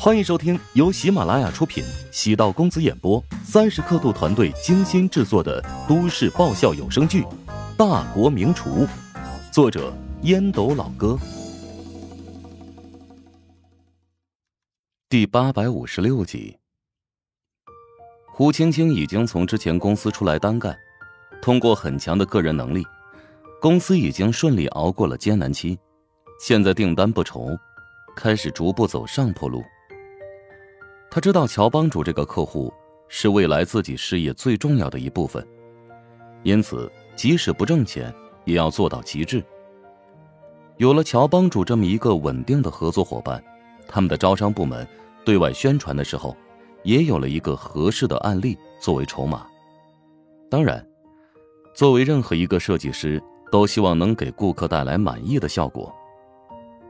欢迎收听由喜马拉雅出品、喜道公子演播、三十刻度团队精心制作的都市爆笑有声剧《大国名厨》，作者烟斗老哥，第八百五十六集。胡青青已经从之前公司出来单干，通过很强的个人能力，公司已经顺利熬过了艰难期，现在订单不愁，开始逐步走上坡路。他知道乔帮主这个客户是未来自己事业最重要的一部分，因此即使不挣钱，也要做到极致。有了乔帮主这么一个稳定的合作伙伴，他们的招商部门对外宣传的时候，也有了一个合适的案例作为筹码。当然，作为任何一个设计师，都希望能给顾客带来满意的效果，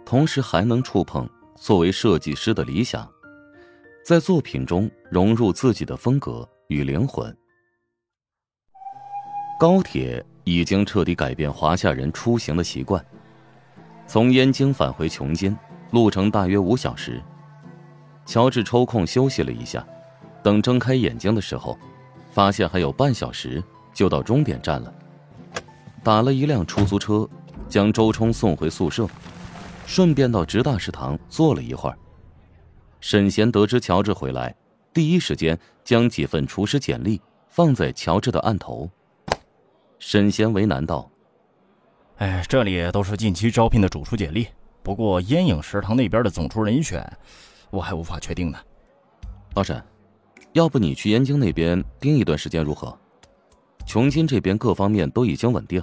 同时还能触碰作为设计师的理想。在作品中融入自己的风格与灵魂。高铁已经彻底改变华夏人出行的习惯。从燕京返回琼津，路程大约五小时。乔治抽空休息了一下，等睁开眼睛的时候，发现还有半小时就到终点站了。打了一辆出租车，将周冲送回宿舍，顺便到直大食堂坐了一会儿。沈贤得知乔治回来，第一时间将几份厨师简历放在乔治的案头。沈贤为难道：“哎，这里都是近期招聘的主厨简历，不过烟影食堂那边的总厨人选，我还无法确定呢。”老沈，要不你去燕京那边盯一段时间如何？琼金这边各方面都已经稳定，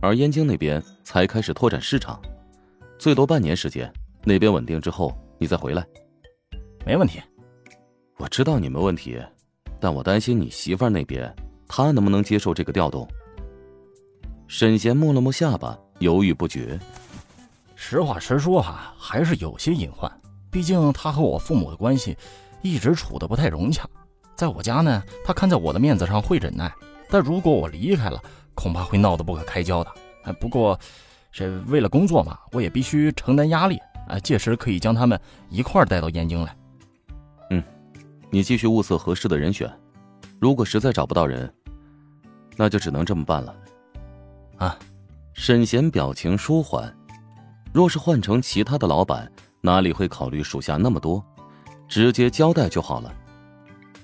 而燕京那边才开始拓展市场，最多半年时间。那边稳定之后，你再回来。没问题，我知道你没问题，但我担心你媳妇儿那边，她能不能接受这个调动？沈贤摸了摸下巴，犹豫不决。实话实说哈，还是有些隐患。毕竟他和我父母的关系一直处的不太融洽。在我家呢，他看在我的面子上会忍耐，但如果我离开了，恐怕会闹得不可开交的。哎，不过，这为了工作嘛，我也必须承担压力。啊，届时可以将他们一块带到燕京来。你继续物色合适的人选，如果实在找不到人，那就只能这么办了。啊，沈贤表情舒缓。若是换成其他的老板，哪里会考虑属下那么多？直接交代就好了。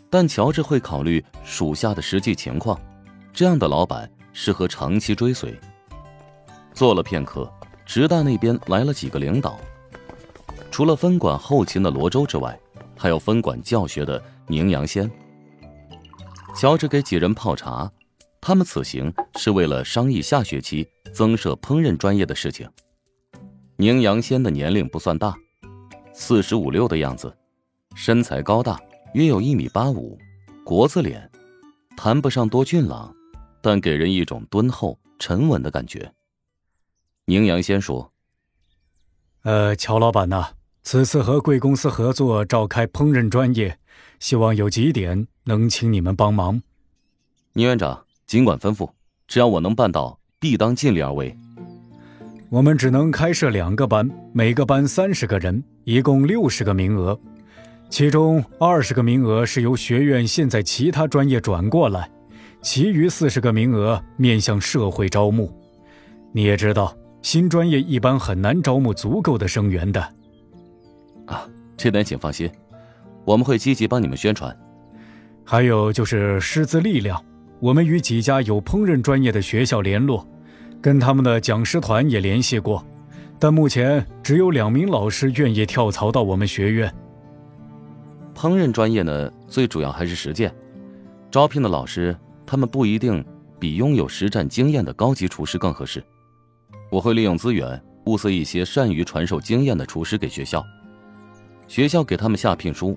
但乔治会考虑属下的实际情况，这样的老板适合长期追随。坐了片刻，直大那边来了几个领导，除了分管后勤的罗周之外。还有分管教学的宁阳先。乔治给几人泡茶，他们此行是为了商议下学期增设烹饪专业的事情。宁阳先的年龄不算大，四十五六的样子，身材高大，约有一米八五，国字脸，谈不上多俊朗，但给人一种敦厚沉稳的感觉。宁阳先说：“呃，乔老板呐。”此次和贵公司合作召开烹饪专业，希望有几点能请你们帮忙。倪院长尽管吩咐，只要我能办到，必当尽力而为。我们只能开设两个班，每个班三十个人，一共六十个名额，其中二十个名额是由学院现在其他专业转过来，其余四十个名额面向社会招募。你也知道，新专业一般很难招募足够的生源的。啊，这点请放心，我们会积极帮你们宣传。还有就是师资力量，我们与几家有烹饪专业的学校联络，跟他们的讲师团也联系过，但目前只有两名老师愿意跳槽到我们学院。烹饪专业呢，最主要还是实践，招聘的老师他们不一定比拥有实战经验的高级厨师更合适。我会利用资源物色一些善于传授经验的厨师给学校。学校给他们下聘书，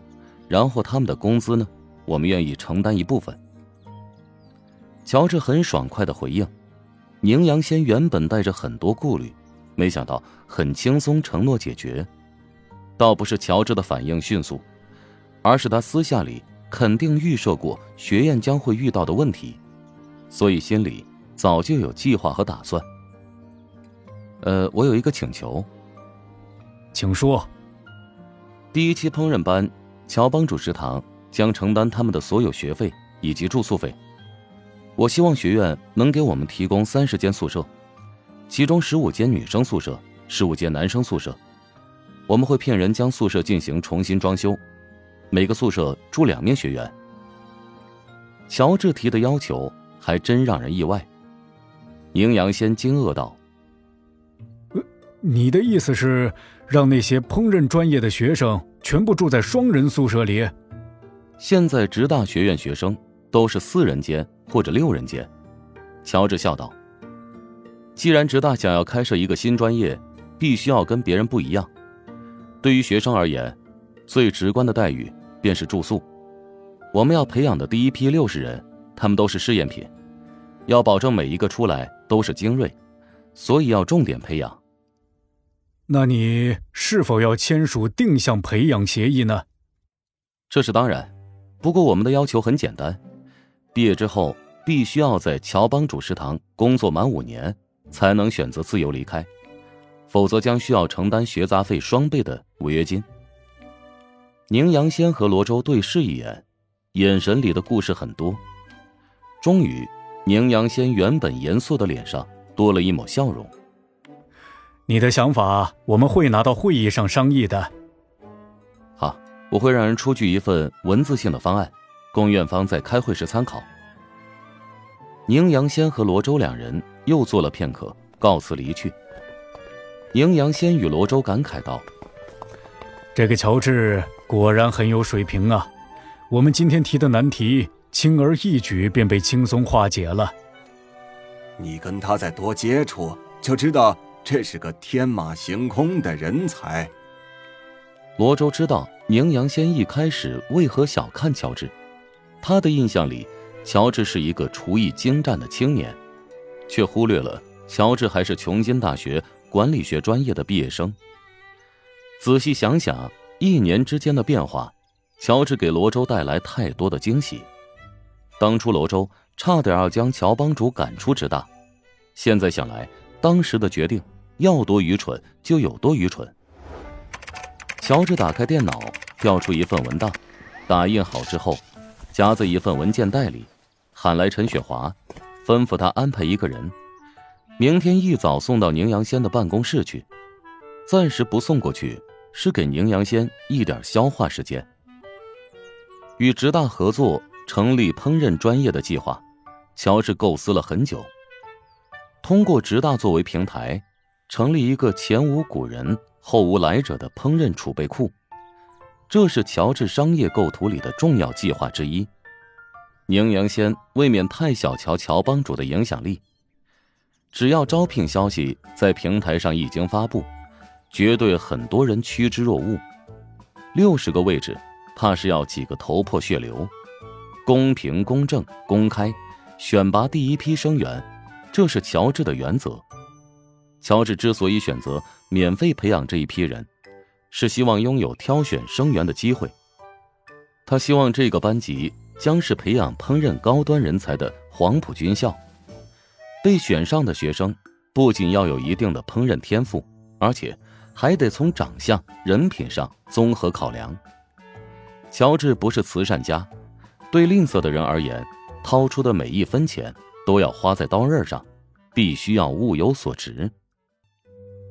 然后他们的工资呢，我们愿意承担一部分。乔治很爽快的回应，宁阳先原本带着很多顾虑，没想到很轻松承诺解决。倒不是乔治的反应迅速，而是他私下里肯定预设过学院将会遇到的问题，所以心里早就有计划和打算。呃，我有一个请求，请说。第一期烹饪班，乔帮主食堂将承担他们的所有学费以及住宿费。我希望学院能给我们提供三十间宿舍，其中十五间女生宿舍，十五间男生宿舍。我们会骗人将宿舍进行重新装修，每个宿舍住两名学员。乔治提的要求还真让人意外。宁阳先惊愕道：“你的意思是让那些烹饪专业的学生全部住在双人宿舍里？现在职大学院学生都是四人间或者六人间。”乔治笑道：“既然职大想要开设一个新专业，必须要跟别人不一样。对于学生而言，最直观的待遇便是住宿。我们要培养的第一批六十人，他们都是试验品。”要保证每一个出来都是精锐，所以要重点培养。那你是否要签署定向培养协议呢？这是当然，不过我们的要求很简单：毕业之后必须要在乔帮主食堂工作满五年，才能选择自由离开，否则将需要承担学杂费双倍的违约金。宁阳先和罗周对视一眼，眼神里的故事很多，终于。宁阳先原本严肃的脸上多了一抹笑容。你的想法我们会拿到会议上商议的。好，我会让人出具一份文字性的方案，供院方在开会时参考。宁阳仙和罗周两人又坐了片刻，告辞离去。宁阳仙与罗周感慨道：“这个乔治果然很有水平啊！我们今天提的难题。”轻而易举便被轻松化解了。你跟他再多接触，就知道这是个天马行空的人才。罗周知道宁阳先一开始为何小看乔治，他的印象里，乔治是一个厨艺精湛的青年，却忽略了乔治还是琼金大学管理学专业的毕业生。仔细想想，一年之间的变化，乔治给罗周带来太多的惊喜。当初罗周差点要将乔帮主赶出职大，现在想来，当时的决定要多愚蠢就有多愚蠢。乔治打开电脑，调出一份文档，打印好之后，夹在一份文件袋里，喊来陈雪华，吩咐他安排一个人，明天一早送到宁阳先的办公室去。暂时不送过去，是给宁阳先一点消化时间。与职大合作。成立烹饪专业的计划，乔治构思了很久。通过职大作为平台，成立一个前无古人后无来者的烹饪储备库，这是乔治商业构图里的重要计划之一。宁阳先未免太小瞧乔帮主的影响力，只要招聘消息在平台上一经发布，绝对很多人趋之若鹜。六十个位置，怕是要几个头破血流。公平、公正、公开，选拔第一批生源，这是乔治的原则。乔治之所以选择免费培养这一批人，是希望拥有挑选生源的机会。他希望这个班级将是培养烹饪高端人才的黄埔军校。被选上的学生不仅要有一定的烹饪天赋，而且还得从长相、人品上综合考量。乔治不是慈善家。对吝啬的人而言，掏出的每一分钱都要花在刀刃上，必须要物有所值。